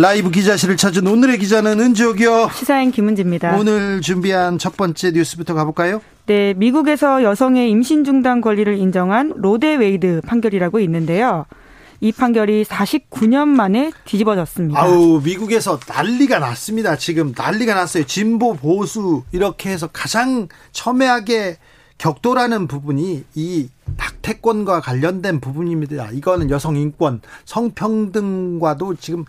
라이브 기자실을 찾은 오늘의 기자는 은지옥이요. 시사인 김은지입니다. 오늘 준비한 첫 번째 뉴스부터 가볼까요? 네, 미국에서 여성의 임신 중단 권리를 인정한 로 대 웨이드 판결이라고 있는데요. 이 판결이 49년 만에 뒤집어졌습니다. 아우, 미국에서 난리가 났습니다. 지금 난리가 났어요. 진보, 보수, 이렇게 해서 가장 첨예하게 격돌하는 부분이 이 낙태권과 관련된 부분입니다. 이거는 여성 인권, 성평등과도 지금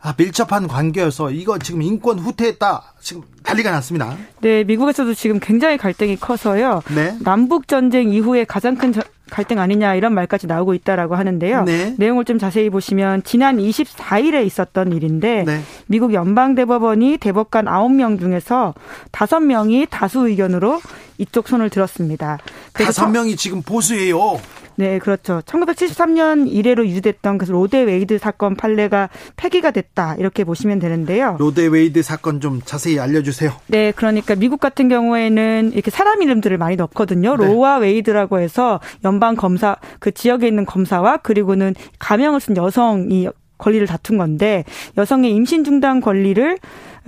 아, 밀접한 관계여서 이거 지금 인권 후퇴했다. 지금 난리가 났습니다. 네, 미국에서도 지금 굉장히 갈등이 커서요. 네. 남북 전쟁 이후에 가장 큰 저, 갈등 아니냐 이런 말까지 나오고 있다라고 하는데요. 네. 내용을 좀 자세히 보시면 지난 24일에 있었던 일인데 네. 미국 연방 대법원이 대법관 9명 중에서 5명이 다수 의견으로 이쪽 손을 들었습니다. 다섯 명이 지금 보수예요. 네, 그렇죠. 1973년 이래로 유지됐던 그 로 대 웨이드 사건 판례가 폐기가 됐다 이렇게 보시면 되는데요. 로 대 웨이드 사건 좀 자세히 알려주세요. 네, 그러니까 미국 같은 경우에는 이렇게 사람 이름들을 많이 넣거든요. 네. 로와 웨이드라고 해서 연방 검사 그 지역에 있는 검사와 그리고는 가명을 쓴 여성이 권리를 다툰 건데 여성의 임신 중단 권리를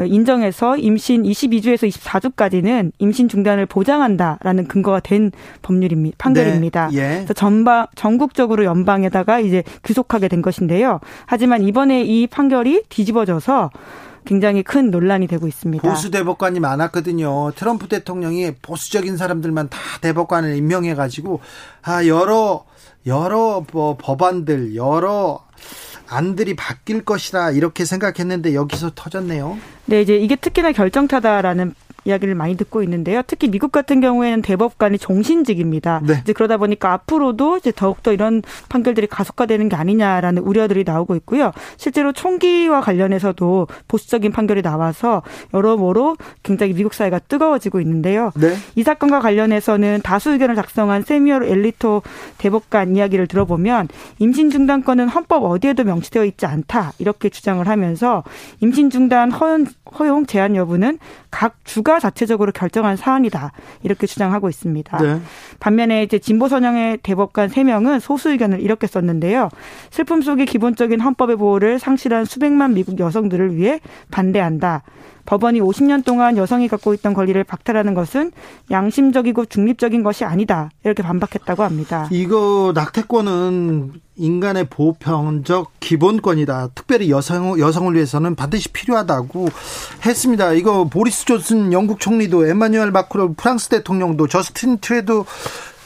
인정해서 임신 22주에서 24주까지는 임신 중단을 보장한다라는 근거가 된 법률입니다. 판결입니다. 네, 예. 그래서 전방 전국적으로 연방에다가 이제 귀속하게 된 것인데요. 하지만 이번에 이 판결이 뒤집어져서 굉장히 큰 논란이 되고 있습니다. 보수 대법관이 많았거든요. 트럼프 대통령이 보수적인 사람들만 다 대법관을 임명해 가지고 아 여러 여러 뭐 법안들 여러 안들이 바뀔 것이다 이렇게 생각했는데 여기서 터졌네요. 네, 이제 이게 특히나 결정타다라는 이야기를 많이 듣고 있는데요. 특히 미국 같은 경우에는 대법관이 정신직입니다. 네. 이제 그러다 보니까 앞으로도 이제 더욱더 이런 판결들이 가속화되는 게 아니냐라는 우려들이 나오고 있고요. 실제로 총기와 관련해서도 보수적인 판결이 나와서 여러모로 굉장히 미국 사회가 뜨거워지고 있는데요. 네. 이 사건과 관련해서는 다수 의견을 작성한 세미얼 엘리토 대법관 이야기를 들어보면 임신 중단권은 헌법 어디에도 명시되어 있지 않다 이렇게 주장을 하면서 임신 중단 허용, 허용 제한 여부는 각 주가 자체적으로 결정한 사안이다 이렇게 주장하고 있습니다. 네. 반면에 이제 진보 선영의 대법관 3명은 소수 의견을 이렇게 썼는데요. 슬픔 속의 기본적인 헌법의 보호를 상실한 수백만 미국 여성들을 위해 반대한다. 법원이 50년 동안 여성이 갖고 있던 권리를 박탈하는 것은 양심적이고 중립적인 것이 아니다. 이렇게 반박했다고 합니다. 이거 낙태권은 인간의 보편적 기본권이다. 특별히 여성 여성을 위해서는 반드시 필요하다고 했습니다. 이거 보리스 존슨 영국 총리도 에마뉴엘 마크로 프랑스 대통령도 저스틴 트레도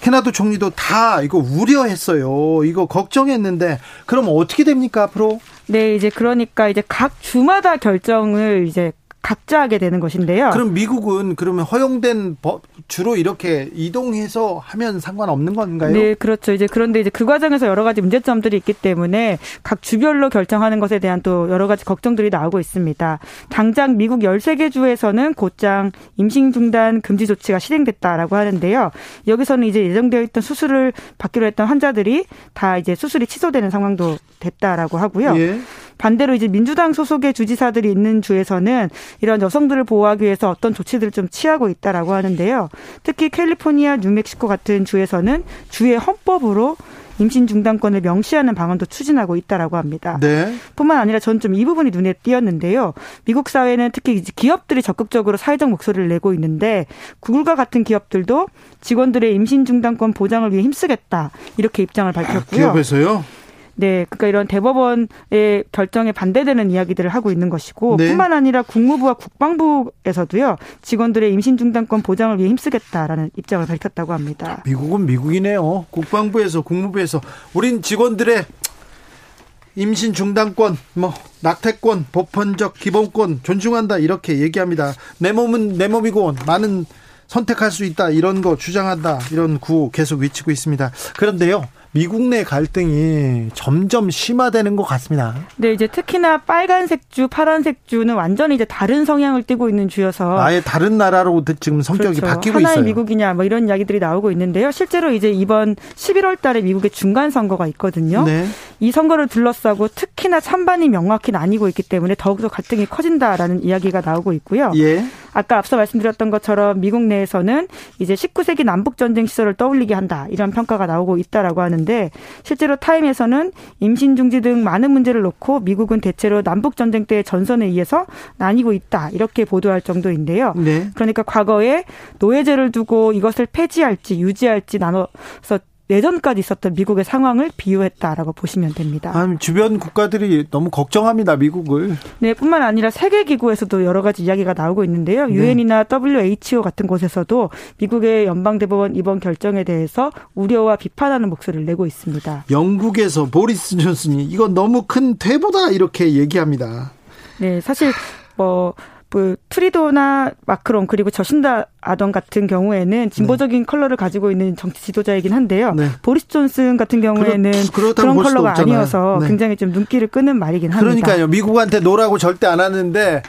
캐나다 총리도 다 이거 우려했어요. 이거 걱정했는데 그럼 어떻게 됩니까 앞으로? 네, 이제 그러니까 이제 각 주마다 결정을 이제 각자 하게 되는 것인데요. 그럼 미국은 그러면 허용된 법 주로 이렇게 이동해서 하면 상관없는 건가요? 네, 그렇죠. 이제 그런데 이제 그 과정에서 여러 가지 문제점들이 있기 때문에 각 주별로 결정하는 것에 대한 또 여러 가지 걱정들이 나오고 있습니다. 당장 미국 13개 주에서는 곧장 임신 중단 금지 조치가 실행됐다라고 하는데요. 여기서는 이제 예정되어 있던 수술을 받기로 했던 환자들이 다 이제 수술이 취소되는 상황도 됐다라고 하고요. 예. 반대로 이제 민주당 소속의 주지사들이 있는 주에서는 이런 여성들을 보호하기 위해서 어떤 조치들을 좀 취하고 있다라고 하는데요. 특히 캘리포니아, 뉴멕시코 같은 주에서는 주의 헌법으로 임신 중단권을 명시하는 방안도 추진하고 있다라고 합니다. 네. 뿐만 아니라 전좀이 부분이 눈에 띄었는데요. 미국 사회는 특히 기업들이 적극적으로 사회적 목소리를 내고 있는데 구글과 같은 기업들도 직원들의 임신 중단권 보장을 위해 힘쓰겠다 이렇게 입장을 밝혔고요. 아, 기업에서요? 네, 그러니까 이런 대법원의 결정에 반대되는 이야기들을 하고 있는 것이고 네. 뿐만 아니라 국무부와 국방부에서도요 직원들의 임신 중단권 보장을 위해 힘쓰겠다라는 입장을 밝혔다고 합니다. 미국은 미국이네요. 국방부에서 국무부에서 우린 직원들의 임신 중단권, 뭐 낙태권, 보편적 기본권 존중한다 이렇게 얘기합니다. 내 몸은 내 몸이고 많은 선택할 수 있다 이런 거 주장한다 이런 구호 계속 외치고 있습니다. 그런데요. 미국 내 갈등이 점점 심화되는 것 같습니다. 네, 이제 특히나 빨간색 주, 파란색 주는 완전히 이제 다른 성향을 띠고 있는 주여서 아예 다른 나라로 지금 성격이 그렇죠. 바뀌고 하나의 있어요. 미국이냐 뭐 이런 이야기들이 나오고 있는데요. 실제로 이제 이번 11월 달에 미국의 중간 선거가 있거든요. 네. 이 선거를 둘러싸고 특히나 찬반이 명확히 나뉘고 있기 때문에 더욱더 갈등이 커진다라는 이야기가 나오고 있고요. 예. 아까 앞서 말씀드렸던 것처럼 미국 내에서는 이제 19세기 남북 전쟁 시절을 떠올리게 한다 이런 평가가 나오고 있다라고 하는데 실제로 타임에서는 임신 중지 등 많은 문제를 놓고 미국은 대체로 남북 전쟁 때의 전선에 의해서 나뉘고 있다 이렇게 보도할 정도인데요. 네. 그러니까 과거에 노예제를 두고 이것을 폐지할지 유지할지 나눠서 내전까지 있었던 미국의 상황을 비유했다라고 보시면 됩니다. 아니, 주변 국가들이 너무 걱정합니다, 미국을. 네, 뿐만 아니라 세계 기구에서도 여러 가지 이야기가 나오고 있는데요. 네. 유엔이나 WHO 같은 곳에서도 미국의 연방 대법원 이번 결정에 대해서 우려와 비판하는 목소리를 내고 있습니다. 영국에서 보리스 존슨이 이건 너무 큰 퇴보다 이렇게 얘기합니다. 네, 사실 뭐 그 트뤼도나 마크롱 그리고 저신다 아던 같은 경우에는 진보적인 네. 컬러를 가지고 있는 정치 지도자이긴 한데요. 네. 보리스 존슨 같은 경우에는 그렇, 그런 컬러가 아니어서 네. 굉장히 좀 눈길을 끄는 말이긴 합니다. 그러니까요. 미국한테 no라고 절대 안 하는데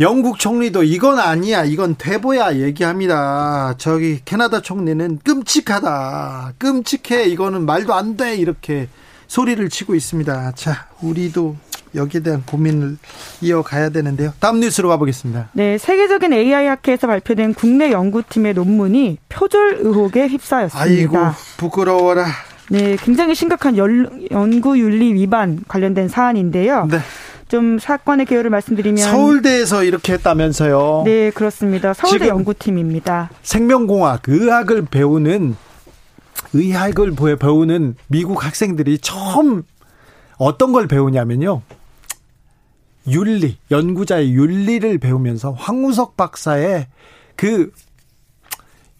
영국 총리도 이건 아니야. 이건 퇴보야 얘기합니다. 저기 캐나다 총리는 끔찍하다. 끔찍해. 이거는 말도 안 돼. 이렇게 소리를 치고 있습니다. 자, 우리도 여기에 대한 고민을 이어가야 되는데요. 다음 뉴스로 가보겠습니다. 네, 세계적인 AI 학회에서 발표된 국내 연구팀의 논문이 표절 의혹에 휩싸였습니다. 아이고, 부끄러워라. 네, 굉장히 심각한 연, 연구윤리 위반 관련된 사안인데요. 네. 좀 사건의 개요를 말씀드리면 서울대에서 이렇게 했다면서요. 네, 그렇습니다. 서울대 연구팀입니다. 생명공학, 의학을 배우는 의학을 배우는 미국 학생들이 처음 어떤 걸 배우냐면요. 윤리, 연구자의 윤리를 배우면서 황우석 박사의 그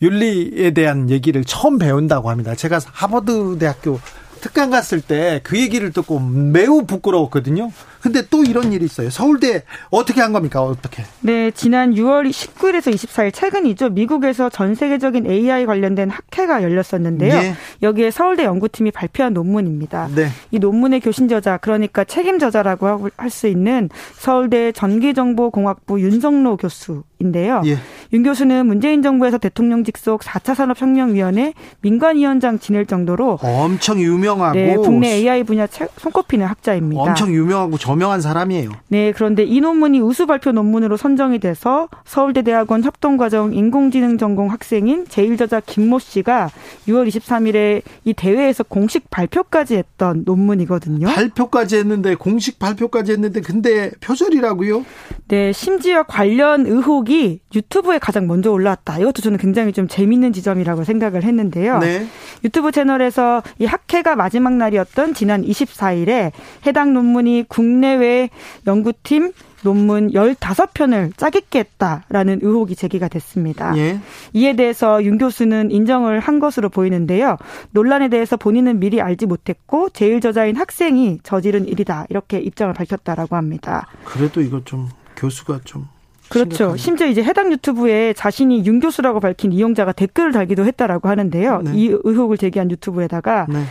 윤리에 대한 얘기를 처음 배운다고 합니다. 제가 하버드 대학교 특강 갔을 때 그 얘기를 듣고 매우 부끄러웠거든요. 근데 또 이런 일이 있어요. 서울대 어떻게 한 겁니까? 어떻게? 네, 지난 6월 19일에서 24일 최근이죠. 미국에서 전 세계적인 AI 관련된 학회가 열렸었는데요. 네. 여기에 서울대 연구팀이 발표한 논문입니다. 네. 이 논문의 교신 저자, 그러니까 책임 저자라고 할 수 있는 서울대 전기정보공학부 윤성로 교수인데요. 예. 윤 교수는 문재인 정부에서 대통령 직 속 4차 산업혁명위원회 민관위원장 지낼 정도로 엄청 유명 하고 네, 국내 AI 분야 손꼽히는 학자입니다. 엄청 유명하고 저명한 사람이에요. 네, 그런데 이 논문이 우수 발표 논문으로 선정이 돼서 서울대 대학원 협동과정 인공지능 전공 학생인 제1저자 김모 씨가 6월 23일에 이 대회에서 공식 발표까지 했던 논문이거든요. 발표까지 했는데 공식 발표까지 했는데 근데 표절이라고요? 네, 심지어 관련 의혹이 유튜브에 가장 먼저 올라왔다. 이것도 저는 굉장히 좀 재밌는 지점이라고 생각을 했는데요. 네. 유튜브 채널에서 이 학회가 마지막 날이었던 지난 24일에 해당 논문이 국내외 연구팀 논문 15편을 짜깁게 했다라는 의혹이 제기가 됐습니다. 예. 이에 대해서 윤 교수는 인정을 한 것으로 보이는데요. 논란에 대해서 본인은 미리 알지 못했고 제일 저자인 학생이 저지른 일이다. 이렇게 입장을 밝혔다라고 합니다. 그래도 이거 좀 교수가 좀 그렇죠. 심각하네. 심지어 이제 해당 유튜브에 자신이 윤 교수라고 밝힌 이용자가 댓글을 달기도 했다라고 하는데요. 네. 이 의혹을 제기한 유튜브에다가 네.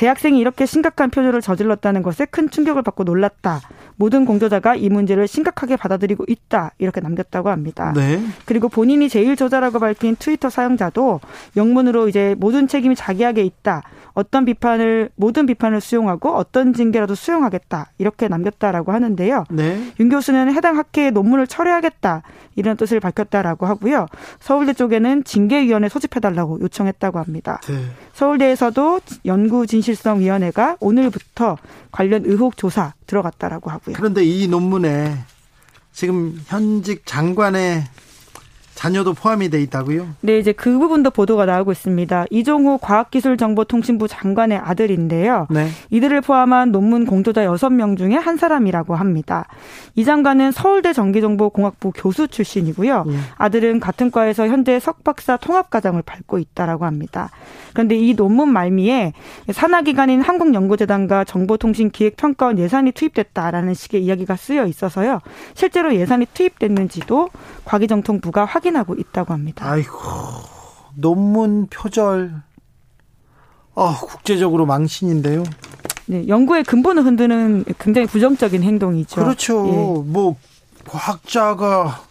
재학생이 이렇게 심각한 표절을 저질렀다는 것에 큰 충격을 받고 놀랐다. 모든 공저자가 이 문제를 심각하게 받아들이고 있다. 이렇게 남겼다고 합니다. 네. 그리고 본인이 제일 저자라고 밝힌 트위터 사용자도 영문으로 이제 모든 책임이 자기에게 있다. 어떤 비판을 모든 비판을 수용하고 어떤 징계라도 수용하겠다. 이렇게 남겼다라고 하는데요. 네. 윤 교수는 해당 학회의 논문을 철회하겠다. 이런 뜻을 밝혔다라고 하고요. 서울대 쪽에는 징계위원회 소집해달라고 요청했다고 합니다. 네. 서울대에서도 연구 진실 성위원회가 오늘부터 관련 의혹 조사 들어갔다라고 하고요. 그런데 이 논문에 지금 현직 장관의 자녀도 포함이 돼 있다고요? 네, 이제 그 부분도 보도가 나오고 있습니다. 이종호 과학기술정보통신부 장관의 아들인데요. 네. 이들을 포함한 논문 공조자 6명 중에 한 사람이라고 합니다. 이 장관은 서울대 전기정보공학부 교수 출신이고요. 네. 아들은 같은 과에서 현재 석박사 통합과정을 밟고 있다라고 합니다. 그런데 이 논문 말미에 산하기관인 한국연구재단과 정보통신기획평가원 예산이 투입됐다라는 식의 이야기가 쓰여 있어서요. 실제로 예산이 투입됐는지도 과기정통부가 확인 확인하고 있다고 합니다. 아이고 논문 표절 아 국제적으로 망신인데요. 네, 연구의 근본을 흔드는 굉장히 부정적인 행동이죠. 그렇죠. 예. 뭐 과학자가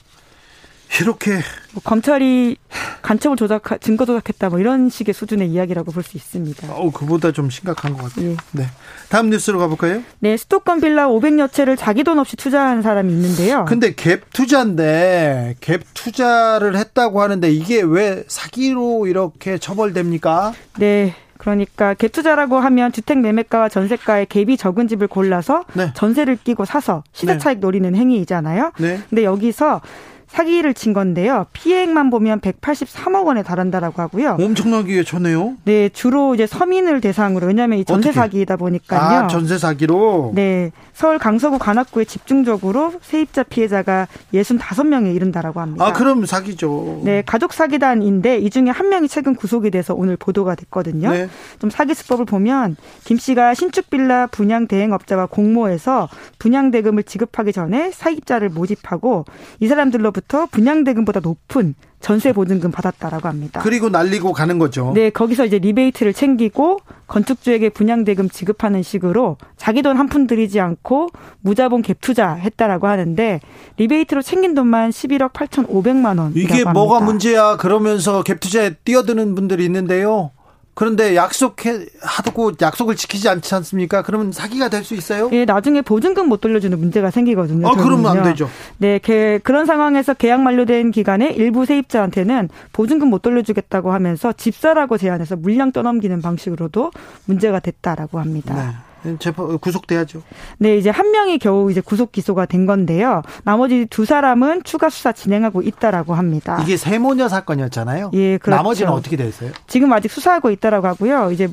이렇게 뭐 검찰이 간첩을 조작 증거 조작했다 뭐 이런 식의 수준의 이야기라고 볼 수 있습니다. 어, 그보다 좀 심각한 것 같아요. 예. 네. 다음 뉴스로 가볼까요? 네, 수도권 빌라 500여 채를 자기 돈 없이 투자한 사람이 있는데요. 근데 갭 투자인데 갭 투자를 했다고 하는데 이게 왜 사기로 이렇게 처벌됩니까? 네. 그러니까 갭 투자라고 하면 주택 매매가와 전세가의 갭이 적은 집을 골라서 네. 전세를 끼고 사서 시세 네. 차익 노리는 행위이잖아요. 네. 근데 여기서 사기를 친 건데요. 피해액만 보면 183억 원에 달한다라고 하고요. 엄청나게 쳤네요. 네, 주로 이제 서민을 대상으로 왜냐하면 이 전세 사기이다 보니까요. 아, 전세 사기로. 네, 서울 강서구 관악구에 집중적으로 세입자 피해자가 65명에 이른다라고 합니다. 아, 그럼 사기죠. 네, 가족 사기단인데 이 중에 한 명이 최근 구속이 돼서 오늘 보도가 됐거든요. 네. 좀 사기 수법을 보면 김 씨가 신축 빌라 분양 대행업자와 공모해서 분양 대금을 지급하기 전에 사입자를 모집하고 이 사람들로 부터 분양대금보다 높은 전세 보증금 받았다라고 합니다. 그리고 날리고 가는 거죠. 네, 거기서 이제 리베이트를 챙기고 건축주에게 분양대금 지급하는 식으로 자기 돈 한 푼 들이지 않고 무자본 갭 투자했다라고 하는데 리베이트로 챙긴 돈만 11억 8,500만 원. 이게 뭐가 문제야? 그러면서 갭 투자에 뛰어드는 분들이 있는데요. 그런데 약속해 하고 약속을 지키지 않지 않습니까? 그러면 사기가 될 수 있어요? 예, 나중에 보증금 못 돌려주는 문제가 생기거든요. 아, 그러면 안 되죠. 네, 게, 그런 상황에서 계약 만료된 기간에 일부 세입자한테는 보증금 못 돌려주겠다고 하면서 집사라고 제안해서 물량 떠넘기는 방식으로도 문제가 됐다라고 합니다. 네. 재판 구속돼야죠. 네, 이제 한 명이 겨우 이제 구속 기소가 된 건데요. 나머지 두 사람은 추가 수사 진행하고 있다라고 합니다. 이게 세모녀 사건이었잖아요. 예, 그렇죠. 나머지는 어떻게 됐어요? 지금 아직 수사하고 있다라고 하고요. 이제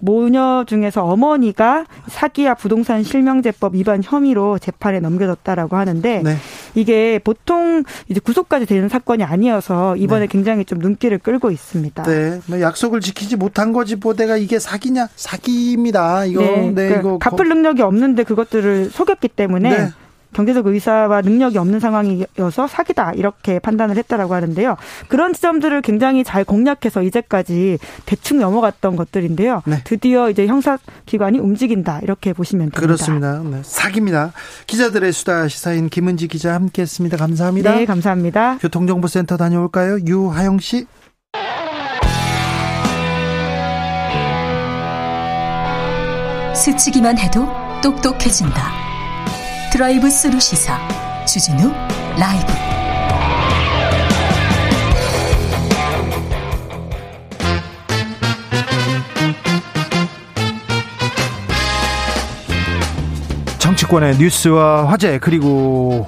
모녀 중에서 어머니가 사기와 부동산 실명제법 위반 혐의로 재판에 넘겨졌다라고 하는데 네. 이게 보통 이제 구속까지 되는 사건이 아니어서 이번에 네. 굉장히 좀 눈길을 끌고 있습니다. 네, 뭐 약속을 지키지 못한 거지 뭐 내가 이게 사기냐 사기입니다. 이거 네, 네 그러니까 이거 갚을 능력이 없는데 그것들을 속였기 때문에 네. 경제적 의사와 능력이 없는 상황이어서 사기다 이렇게 판단을 했다라고 하는데요. 그런 지점들을 굉장히 잘 공략해서 이제까지 대충 넘어갔던 것들인데요. 네. 드디어 이제 형사 기관이 움직인다 이렇게 보시면 됩니다. 그렇습니다. 네. 사기입니다. 기자들의 수다 시사인 김은지 기자 함께했습니다. 감사합니다. 네, 감사합니다. 교통정보센터 다녀올까요? 유하영 씨. 스치기만 해도 똑똑해진다. 드라이브 스루 시사 주진우 라이브. 정치권의 뉴스와 화제 그리고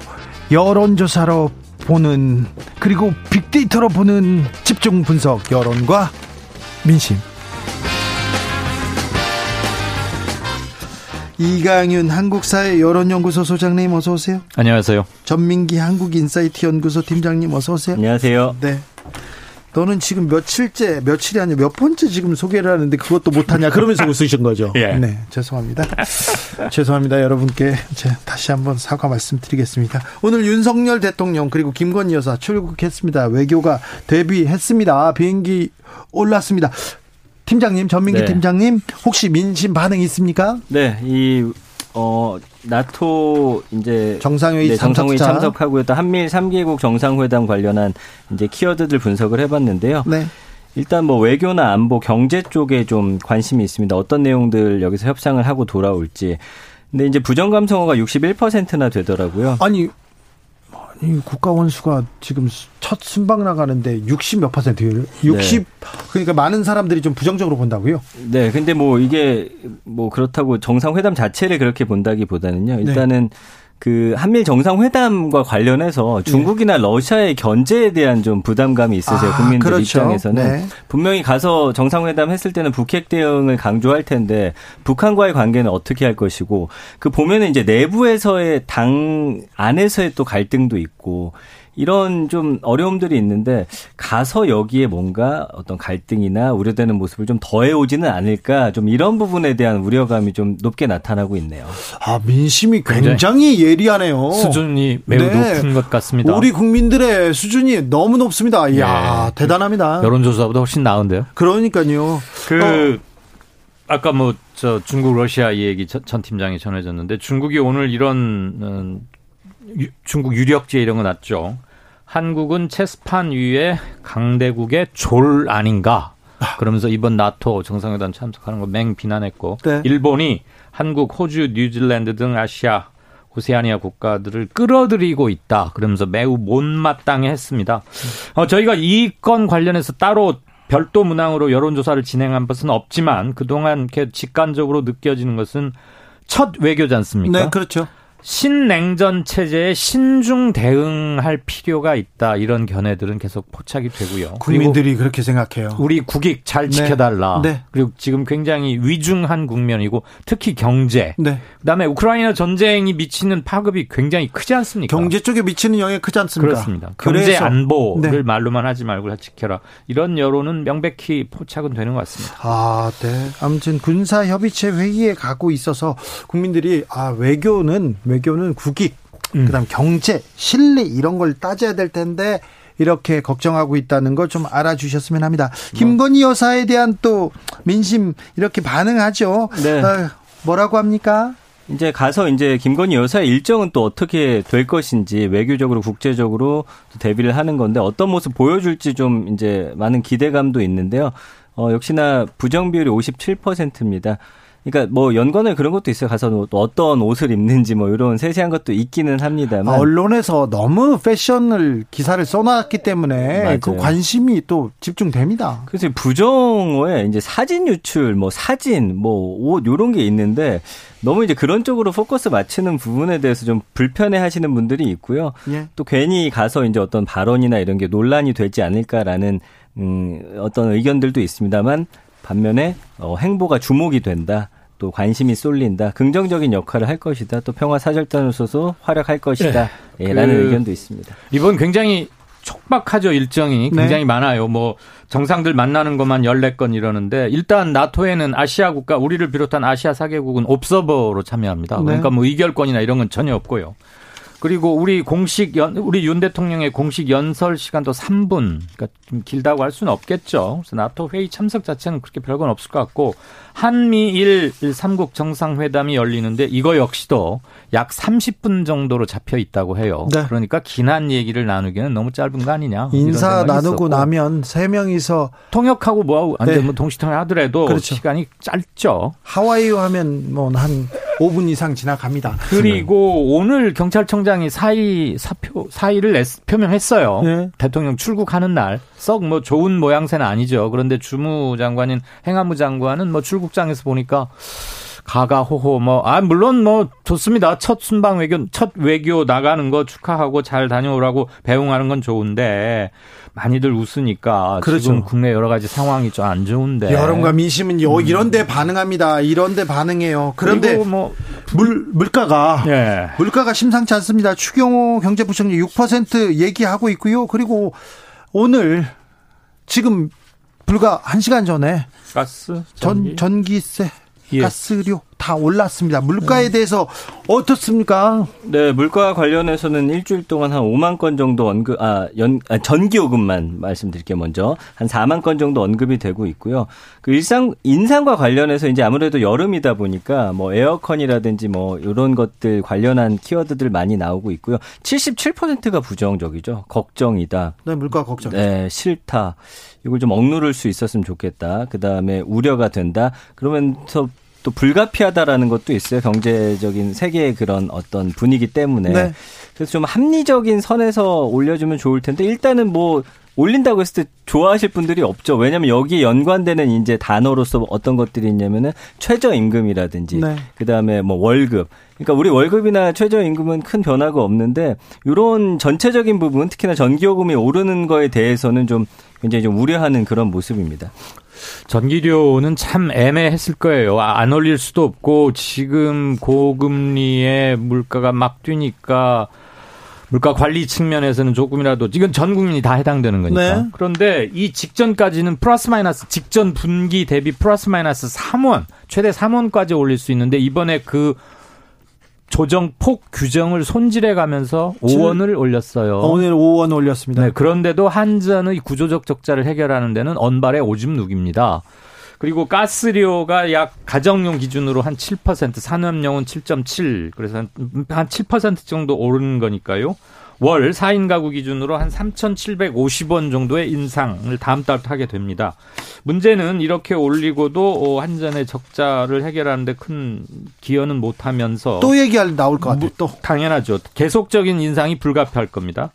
여론조사로 보는 그리고 빅데이터로 보는 집중 분석 여론과 민심 이강윤 한국사회 여론연구소 소장님 어서 오세요. 안녕하세요. 전민기 한국인사이트 연구소 팀장님 어서 오세요. 안녕하세요. 네. 너는 지금 며칠째 며칠이 아니라 몇 번째 지금 소개를 하는데 그것도 못하냐 그러면서 웃으신 거죠. 예. 네 죄송합니다. 죄송합니다 여러분께 제 다시 한번 사과 말씀드리겠습니다. 오늘 윤석열 대통령 그리고 김건희 여사 출국했습니다. 외교가 데뷔했습니다. 비행기 올랐습니다. 팀장님, 전민기 네. 팀장님, 혹시 민심 반응 있습니까? 네, 이 어, 나토 이제 정상회의, 네, 정상회의 참석하고 또 한미일 3개국 정상회담 관련한 이제 키워드들 분석을 해봤는데요. 네. 일단 뭐 외교나 안보, 경제 쪽에 좀 관심이 있습니다. 어떤 내용들 여기서 협상을 하고 돌아올지. 근데 이제 부정 감성어가 61%나 되더라고요. 아니 이 국가 원 수가 지금 첫 순방 나가는데 60 몇 퍼센트율? 60 네. 그러니까 많은 사람들이 좀 부정적으로 본다고요? 네. 근데 뭐 이게 뭐 그렇다고 정상회담 자체를 그렇게 본다기보다는요. 일단은 네. 그 한미일 정상회담과 관련해서 네. 중국이나 러시아의 견제에 대한 좀 부담감이 있으세요. 아, 국민들 그렇죠. 입장에서는 네. 분명히 가서 정상회담 했을 때는 북핵 대응을 강조할 텐데 북한과의 관계는 어떻게 할 것이고 그 보면은 이제 내부에서의 당 안에서의 또 갈등도 있고 이런 좀 어려움들이 있는데 가서 여기에 뭔가 어떤 갈등이나 우려되는 모습을 좀 더해 오지는 않을까 좀 이런 부분에 대한 우려감이 좀 높게 나타나고 있네요. 아 민심이 굉장히 예리하네요. 수준이 매우 네. 높은 것 같습니다. 우리 국민들의 수준이 너무 높습니다. 이야 예. 대단합니다. 여론조사보다 훨씬 나은데요. 그러니까요. 그 어. 아까 뭐 저 중국 러시아 얘기 전 팀장이 전해졌는데 중국이 오늘 이런 음, 중국 유력지에 이런 거 났죠. 한국은 체스판 위에 강대국의 졸 아닌가. 그러면서 이번 나토 정상회담 참석하는 거 맹 비난했고 네. 일본이 한국, 호주, 뉴질랜드 등 아시아 오세아니아 국가들을 끌어들이고 있다. 그러면서 매우 못마땅해 했습니다. 어, 저희가 이 건 관련해서 따로 별도 문항으로 여론조사를 진행한 것은 없지만 그동안 이렇게 직관적으로 느껴지는 것은 첫 외교지 않습니까? 네, 그렇죠. 신냉전 체제에 신중 대응할 필요가 있다 이런 견해들은 계속 포착이 되고요. 국민들이 그렇게 생각해요. 우리 국익 잘 네. 지켜달라. 네. 네. 그리고 지금 굉장히 위중한 국면이고 특히 경제. 네. 그다음에 우크라이나 전쟁이 미치는 파급이 굉장히 크지 않습니까? 경제 쪽에 미치는 영향이 크지 않습니까? 그렇습니다. 경제 그래서. 안보를 네. 말로만 하지 말고 지켜라. 이런 여론은 명백히 포착은 되는 것 같습니다. 아, 네. 아무튼 군사 협의체 회의에 가고 있어서 국민들이 아 외교는 외교는 국익, 음. 그다음 경제, 신뢰 이런 걸 따져야 될 텐데 이렇게 걱정하고 있다는 걸 좀 알아주셨으면 합니다. 김건희 여사에 대한 또 민심 이렇게 반응하죠. 네. 어, 뭐라고 합니까? 이제 가서 이제 김건희 여사의 일정은 또 어떻게 될 것인지 외교적으로 국제적으로 대비를 하는 건데 어떤 모습 보여줄지 좀 이제 많은 기대감도 있는데요. 어, 역시나 부정 비율이 57%입니다. 그러니까 뭐 연관을 그런 것도 있어요. 가서 또 어떤 옷을 입는지 뭐 이런 세세한 것도 있기는 합니다만 언론에서 너무 패션을 기사를 써놨기 때문에 맞아요. 그 관심이 또 집중됩니다. 그래서 부정어에 이제 사진 유출, 뭐 사진, 뭐 옷 이런 게 있는데 너무 이제 그런 쪽으로 포커스 맞추는 부분에 대해서 좀 불편해 하시는 분들이 있고요. 예. 또 괜히 가서 이제 어떤 발언이나 이런 게 논란이 되지 않을까라는 음, 어떤 의견들도 있습니다만 반면에 어, 행보가 주목이 된다. 또 관심이 쏠린다. 긍정적인 역할을 할 것이다. 또 평화 사절단으로서도 활약할 것이다. 네. 예, 라는 그 의견도 있습니다. 이번 굉장히 촉박하죠 일정이 네. 굉장히 네. 많아요. 뭐 정상들 만나는 것만 14건 이러는데 일단 나토에는 아시아 국가 우리를 비롯한 아시아 사개국은 옵서버로 참여합니다. 네. 그러니까 뭐 의결권이나 이런 건 전혀 없고요. 그리고 우리 공식 연, 우리 윤 대통령의 공식 연설 시간도 3분. 그러니까 좀 길다고 할 수는 없겠죠. 그래서 나토 회의 참석 자체는 그렇게 별건 없을 것 같고 한미일 3국 정상회담이 열리는데 이거 역시도 약 30분 정도로 잡혀 있다고 해요. 네. 그러니까 긴한 얘기를 나누기는 너무 짧은 거 아니냐. 인사 나누고 있었고. 나면 세 명이서 통역하고 뭐하고 안 네. 뭐 동시통역 하더라도 그렇죠. 시간이 짧죠. 하와이어 하면 뭐 한 5분 이상 지나갑니다. 그리고 오늘 경찰청장이 사의 사표 사의를 냈, 표명했어요. 네. 대통령 출국하는 날 썩 뭐 좋은 모양새는 아니죠. 그런데 주무 장관인 행안부 장관은 뭐 출국 장에서 보니까 가가호호 뭐 아 물론 뭐 좋습니다. 첫 순방 외교 첫 외교 나가는 거 축하하고 잘 다녀오라고 배웅하는 건 좋은데 많이들 웃으니까 그렇죠. 지금 국내 여러 가지 상황이 좀 안 좋은데 여론과 민심은 요 음. 이런데 반응합니다. 이런데 반응해요. 그런데 뭐 물 물가가 네. 물가가 심상치 않습니다. 추경호 경제부총리 6% 얘기하고 있고요. 그리고 오늘 지금 불과 1시간 전에 가스 전기. 전 전기세 예. 가스료 다 올랐습니다. 물가에 네. 대해서 어떻습니까? 네, 물가 관련해서는 일주일 동안 한 5만 건 정도 언급, 아, 연, 아, 전기요금만 말씀드릴게요, 먼저. 한 4만 건 정도 언급이 되고 있고요. 그 일상, 인상과 관련해서 이제 아무래도 여름이다 보니까 뭐 에어컨이라든지 뭐 이런 것들 관련한 키워드들 많이 나오고 있고요. 77%가 부정적이죠. 걱정이다. 네, 물가 걱정. 네, 싫다. 이걸 좀 억누를 수 있었으면 좋겠다. 그 다음에 우려가 된다. 그러면서 또 불가피하다라는 것도 있어요. 경제적인 세계의 그런 어떤 분위기 때문에. 네. 그래서 좀 합리적인 선에서 올려주면 좋을 텐데 일단은 뭐 올린다고 했을 때 좋아하실 분들이 없죠. 왜냐하면 여기에 연관되는 이제 단어로서 어떤 것들이 있냐면은 최저임금이라든지 네. 그다음에 뭐 월급. 그러니까 우리 월급이나 최저임금은 큰 변화가 없는데 이런 전체적인 부분 특히나 전기요금이 오르는 거에 대해서는 좀 굉장히 좀 우려하는 그런 모습입니다. 전기료는 참 애매했을 거예요. 아, 안 올릴 수도 없고 지금 고금리에 물가가 막 뛰니까 물가 관리 측면에서는 조금이라도 이건 전 국민이 다 해당되는 거니까. 네. 그런데 이 직전까지는 플러스 마이너스 직전 분기 대비 플러스 마이너스 3원 최대 3원까지 올릴 수 있는데 이번에 그 조정폭 규정을 손질해 가면서 5원을 올렸어요. 오늘 5원 올렸습니다. 네, 그런데도 한전의 구조적 적자를 해결하는 데는 언발의 오줌 누기입니다. 그리고 가스료가 약 가정용 기준으로 한 7%, 산업용은 7.7, 그래서 한, 한7% 정도 오르는 거니까요. 월 4인 가구 기준으로 한 3,750원 정도의 인상을 다음 달부터 하게 됩니다. 문제는 이렇게 올리고도 어, 한전의 적자를 해결하는데 큰 기여는 못하면서 또 얘기할 나올 것 같아요. 또 당연하죠. 계속적인 인상이 불가피할 겁니다.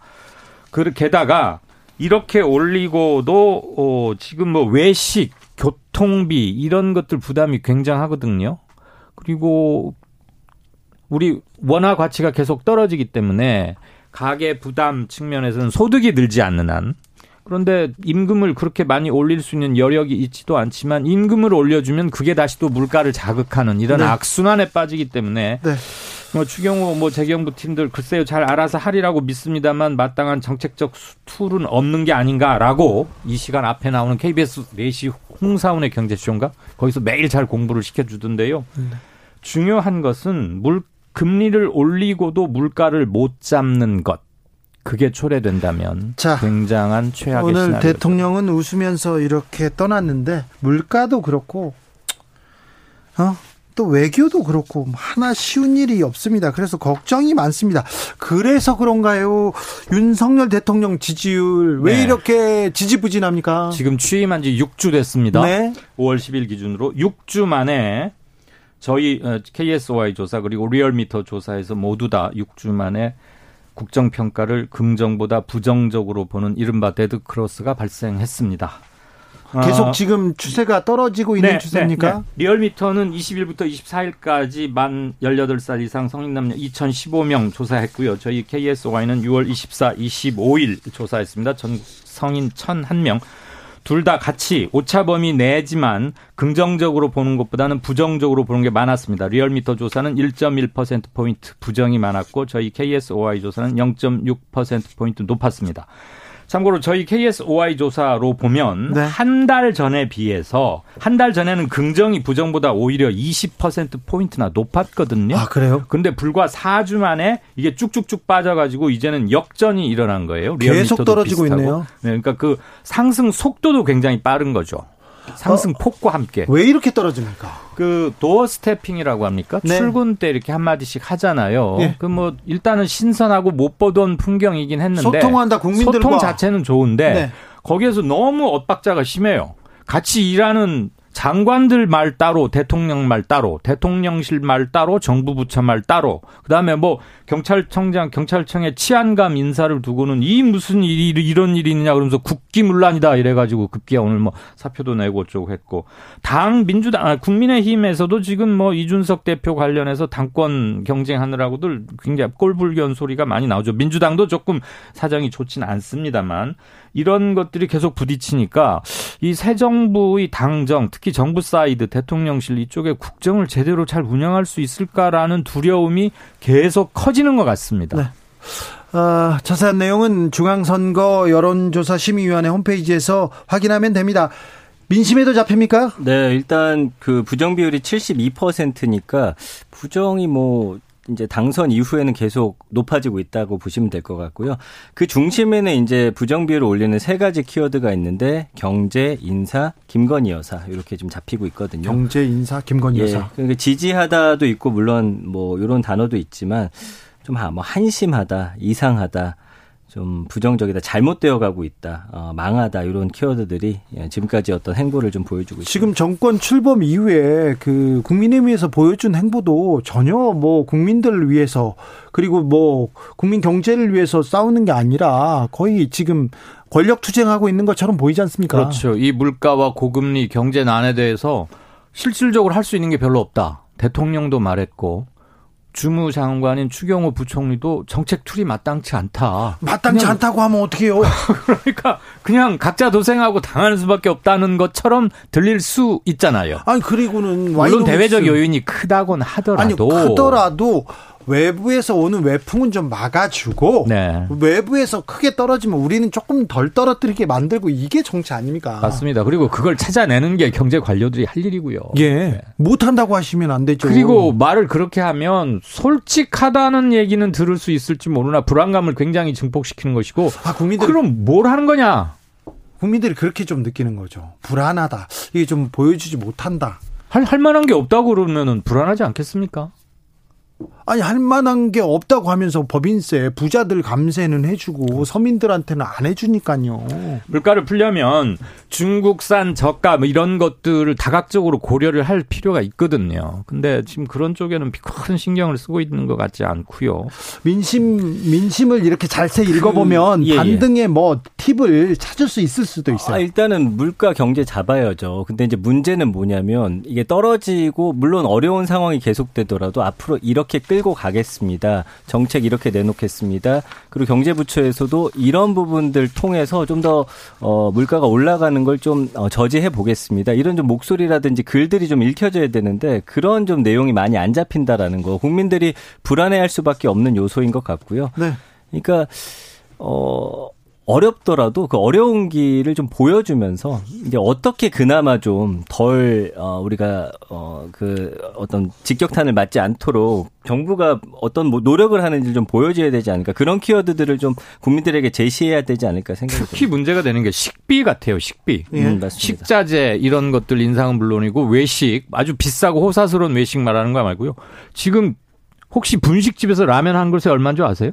그 게다가 이렇게 올리고도 어, 지금 뭐 외식, 교통비 이런 것들 부담이 굉장하거든요. 그리고 우리 원화 가치가 계속 떨어지기 때문에 가계 부담 측면에서는 소득이 늘지 않는 한 그런데 임금을 그렇게 많이 올릴 수 있는 여력이 있지도 않지만 임금을 올려주면 그게 다시 또 물가를 자극하는 이런 네. 악순환에 빠지기 때문에 네. 뭐 추경호 뭐 재경부 팀들 글쎄요 잘 알아서 하리라고 믿습니다만 마땅한 정책적 툴은 없는 게 아닌가라고 이 시간 앞에 나오는 KBS 4시 홍사운의 경제쇼인가 거기서 매일 잘 공부를 시켜주던데요. 네. 중요한 것은 물 금리를 올리고도 물가를 못 잡는 것. 그게 초래된다면 자, 굉장한 최악의 오늘 시나리오죠. 대통령은 웃으면서 이렇게 떠났는데 물가도 그렇고 어? 또 외교도 그렇고 하나 쉬운 일이 없습니다. 그래서 걱정이 많습니다. 그래서 그런가요? 윤석열 대통령 지지율 왜 네. 이렇게 지지부진합니까? 지금 취임한 지 6주 됐습니다. 네. 5월 10일 기준으로 6주 만에 저희 KSY 조사 그리고 리얼미터 조사에서 모두 다 6주 만에 국정평가를 긍정보다 부정적으로 보는 이른바 데드크로스가 발생했습니다. 계속 어, 지금 추세가 떨어지고 있는 네, 추세입니까? 네, 네. 리얼미터는 20일부터 24일까지 만 18살 이상 성인 남녀 2015명 조사했고요. 저희 KSOI는 6월 24, 25일 조사했습니다. 전 성인 1001명. 둘 다 같이 오차범위 내지만 긍정적으로 보는 것보다는 부정적으로 보는 게 많았습니다. 리얼미터 조사는 1.1%포인트 부정이 많았고 저희 KSOI 조사는 0.6%포인트 높았습니다. 참고로 저희 KSOI 조사로 보면 네. 한달 전에 비해서 한 달 전에는 긍정이 부정보다 오히려 20% 포인트나 높았거든요. 아, 그래요? 근데 불과 4주 만에 이게 쭉쭉쭉 빠져 가지고 이제는 역전이 일어난 거예요. 계속 떨어지고 비슷하고. 있네요. 네, 그러니까 그 상승 속도도 굉장히 빠른 거죠. 상승 어, 폭과 함께. 왜 이렇게 떨어집니까? 그 도어 스태핑이라고 합니까? 네. 출근 때 이렇게 한 마디씩 하잖아요. 네. 그뭐 일단은 신선하고 못 보던 풍경이긴 했는데 소통한다 국민들과 소통 자체는 좋은데 네. 거기에서 너무 엇박자가 심해요. 같이 일하는 장관들 말 따로, 대통령 말 따로, 대통령실 말 따로, 정부 부처 말 따로. 그다음에 뭐 경찰청장, 경찰청의 치안감 인사를 두고는 이 무슨 일이 이런 일이 있느냐 그러면서 국기문란이다 이래 가지고 급기야 오늘 뭐 사표도 내고 어쩌고 했고 당 민주당 아, 국민의힘에서도 지금 뭐 이준석 대표 관련해서 당권 경쟁하느라고들 굉장히 꼴불견 소리가 많이 나오죠. 민주당도 조금 사정이 좋지는 않습니다만 이런 것들이 계속 부딪히니까 이 새 정부의 당정 특히 정부 사이드 대통령실 이쪽에 국정을 제대로 잘 운영할 수 있을까라는 두려움이 계속 커지는 것 같습니다. 네. 어, 자세한 내용은 중앙선거 여론조사 심의위원회 홈페이지에서 확인하면 됩니다. 민심에도 잡힙니까? 네, 일단 그 부정 비율이 72%니까 부정이 뭐 이제 당선 이후에는 계속 높아지고 있다고 보시면 될 것 같고요. 그 중심에는 이제 부정 비율을 올리는 세 가지 키워드가 있는데 경제, 인사, 김건희 여사 이렇게 좀 잡히고 있거든요. 경제, 인사, 김건희 예, 여사. 그러니까 지지하다도 있고 물론 뭐 이런 단어도 있지만 좀 뭐 한심하다, 이상하다. 좀 부정적이다, 잘못되어 가고 있다, 어, 망하다 이런 키워드들이 예, 지금까지 어떤 행보를 좀 보여주고 있습니다. 지금 정권 출범 이후에 그 국민의힘에서 보여준 행보도 전혀 뭐 국민들을 위해서 그리고 뭐 국민 경제를 위해서 싸우는 게 아니라 거의 지금 권력 투쟁하고 있는 것처럼 보이지 않습니까? 그렇죠. 이 물가와 고금리 경제 난에 대해서 실질적으로 할 수 있는 게 별로 없다. 대통령도 말했고 주무장관인 추경호 부총리도 정책 툴이 마땅치 않다. 마땅치 그냥, 않다고 하면 어떡해요? 그러니까 그냥 각자 도생하고 당하는 수밖에 없다는 것처럼 들릴 수 있잖아요. 아니 그리고는 물론 대외적 요인이 크다곤 하더라도 아니 크더라도 외부에서 오는 외풍은 좀 막아주고 네. 외부에서 크게 떨어지면 우리는 조금 덜 떨어뜨리게 만들고 이게 정치 아닙니까? 맞습니다. 그리고 그걸 찾아내는 게 경제 관료들이 할 일이고요. 예. 네. 못 한다고 하시면 안 되죠. 그리고 말을 그렇게 하면 솔직하다는 얘기는 들을 수 있을지 모르나 불안감을 굉장히 증폭시키는 것이고 아, 국민들 그럼 뭘 하는 거냐? 국민들이 그렇게 좀 느끼는 거죠. 불안하다. 이게 좀 보여주지 못한다. 할, 할 만한 게 없다고 그러면 불안하지 않겠습니까? 아니 할 만한 게 없다고 하면서 법인세 부자들 감세는 해주고 서민들한테는 안 해주니까요. 물가를 풀려면 중국산 저가 뭐 이런 것들을 다각적으로 고려를 할 필요가 있거든요. 근데 지금 그런 쪽에는 큰 신경을 쓰고 있는 것 같지 않고요. 민심 민심을 이렇게 잘세 읽어보면 그, 예, 예. 반등의 뭐 팁을 찾을 수 있을 수도 있어요. 아, 일단은 물가 경제 잡아야죠. 근데 이제 문제는 뭐냐면 이게 떨어지고 물론 어려운 상황이 계속되더라도 앞으로 이렇게 끌 끌고 가겠습니다. 정책 이렇게 내놓겠습니다. 그리고 경제부처에서도 이런 부분들 통해서 좀 더 어, 물가가 올라가는 걸좀 어, 저지해 보겠습니다. 이런 좀 목소리라든지 글들이 좀 읽혀져야 되는데 그런 좀 내용이 많이 안 잡힌다라는 거 국민들이 불안해할 수밖에 없는 요소인 것 같고요. 네. 그러니까 어 어렵더라도 그 어려운 길을 좀 보여주면서 이제 어떻게 그나마 좀 덜 어, 우리가 어, 그 어떤 직격탄을 맞지 않도록 정부가 어떤 뭐 노력을 하는지 좀 보여줘야 되지 않을까 그런 키워드들을 좀 국민들에게 제시해야 되지 않을까 생각이 특히 듭니다. 문제가 되는 게 식비 같아요 식비 예. 음, 식자재 이런 것들 인상은 물론이고 외식 아주 비싸고 호사스러운 외식 말하는 거 말고요 지금 혹시 분식집에서 라면 한 그릇에 얼마인 줄 아세요?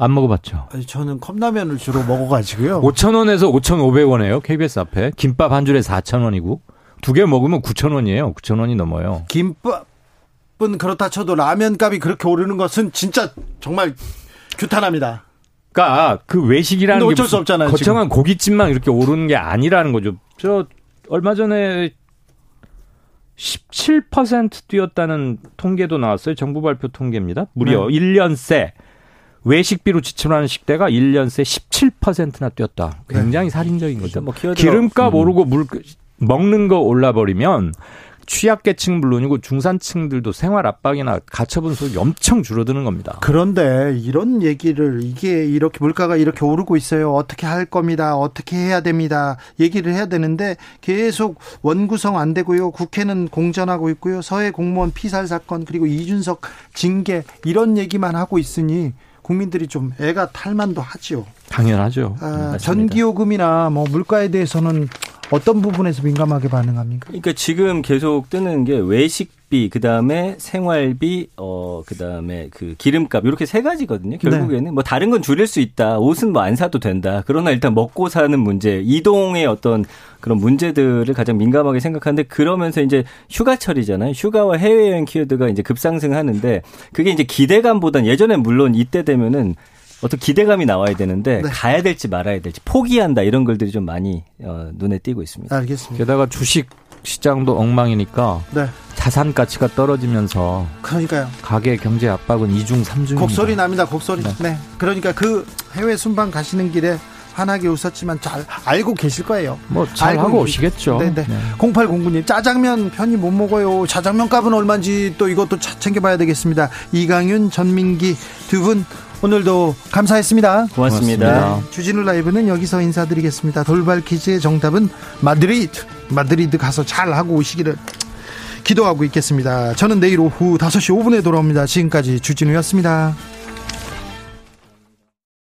안 먹어봤죠. 아니, 저는 컵라면을 주로 먹어가지고요. 5,000원에서 5,500원이에요. KBS 앞에. 김밥 한 줄에 4,000원이고. 두 개 먹으면 9,000원이에요. 9,000원이 넘어요. 김밥은 그렇다 쳐도 라면 값이 그렇게 오르는 것은 진짜 정말 규탄합니다. 그러니까 그 외식이라는 게 어쩔 수 없잖아요. 거창한 지금. 고깃집만 이렇게 오르는 게 아니라는 거죠. 저 얼마 전에 17% 뛰었다는 통계도 나왔어요. 정부 발표 통계입니다. 무려 네. 1년 새 외식비로 지출하는 식대가 1년 새 17%나 뛰었다. 굉장히 네. 살인적인 거죠. 뭐 기름값 음. 오르고 물 먹는 거 올라버리면 취약계층 물론이고 중산층들도 생활 압박이나 가처분 소득이 엄청 줄어드는 겁니다. 그런데 이런 얘기를 이게 이렇게 물가가 이렇게 오르고 있어요. 어떻게 할 겁니다. 어떻게 해야 됩니다. 얘기를 해야 되는데 계속 원구성 안 되고요. 국회는 공전하고 있고요. 서해 공무원 피살 사건 그리고 이준석 징계 이런 얘기만 하고 있으니 국민들이 좀 애가 탈만도 하지요. 당연하죠. 아, 전기요금이나 뭐 물가에 대해서는 어떤 부분에서 민감하게 반응합니까? 그러니까 지금 계속 뜨는 게 외식 비, 그 다음에 생활비, 어, 그 다음에 그 기름값 이렇게 세 가지거든요. 네. 결국에는 네. 뭐 다른 건 줄일 수 있다. 옷은 뭐 안 사도 된다. 그러나 일단 먹고 사는 문제, 이동의 어떤 그런 문제들을 가장 민감하게 생각하는데 그러면서 이제 휴가철이잖아요. 휴가와 해외여행 키워드가 이제 급상승하는데 그게 이제 기대감보단 예전에 물론 이때 되면은 어떤 기대감이 나와야 되는데 네. 가야 될지 말아야 될지 포기한다 이런 글들이 좀 많이 어, 눈에 띄고 있습니다. 알겠습니다. 게다가 주식 시장도 엉망이니까 네. 자산 가치가 떨어지면서 그러니까요. 가계 경제 압박은 이중 삼중 곡소리 납니다. 곡소리. 네. 네. 그러니까 그 해외 순방 가시는 길에 환하게 웃었지만 잘 알고 계실 거예요. 뭐 잘 하고 오시겠죠. 네네. 네. 0809님 짜장면 편히 못 먹어요. 자장면 값은 얼마인지 또 이것도 챙겨봐야 되겠습니다. 이강윤, 전민기 두 분 오늘도 감사했습니다. 고맙습니다. 고맙습니다. 주진우 라이브는 여기서 인사드리겠습니다. 돌발 퀴즈의 정답은 마드리드. 마드리드 가서 잘 하고 오시기를 기도하고 있겠습니다. 저는 내일 오후 5시 5분에 돌아옵니다. 지금까지 주진우였습니다.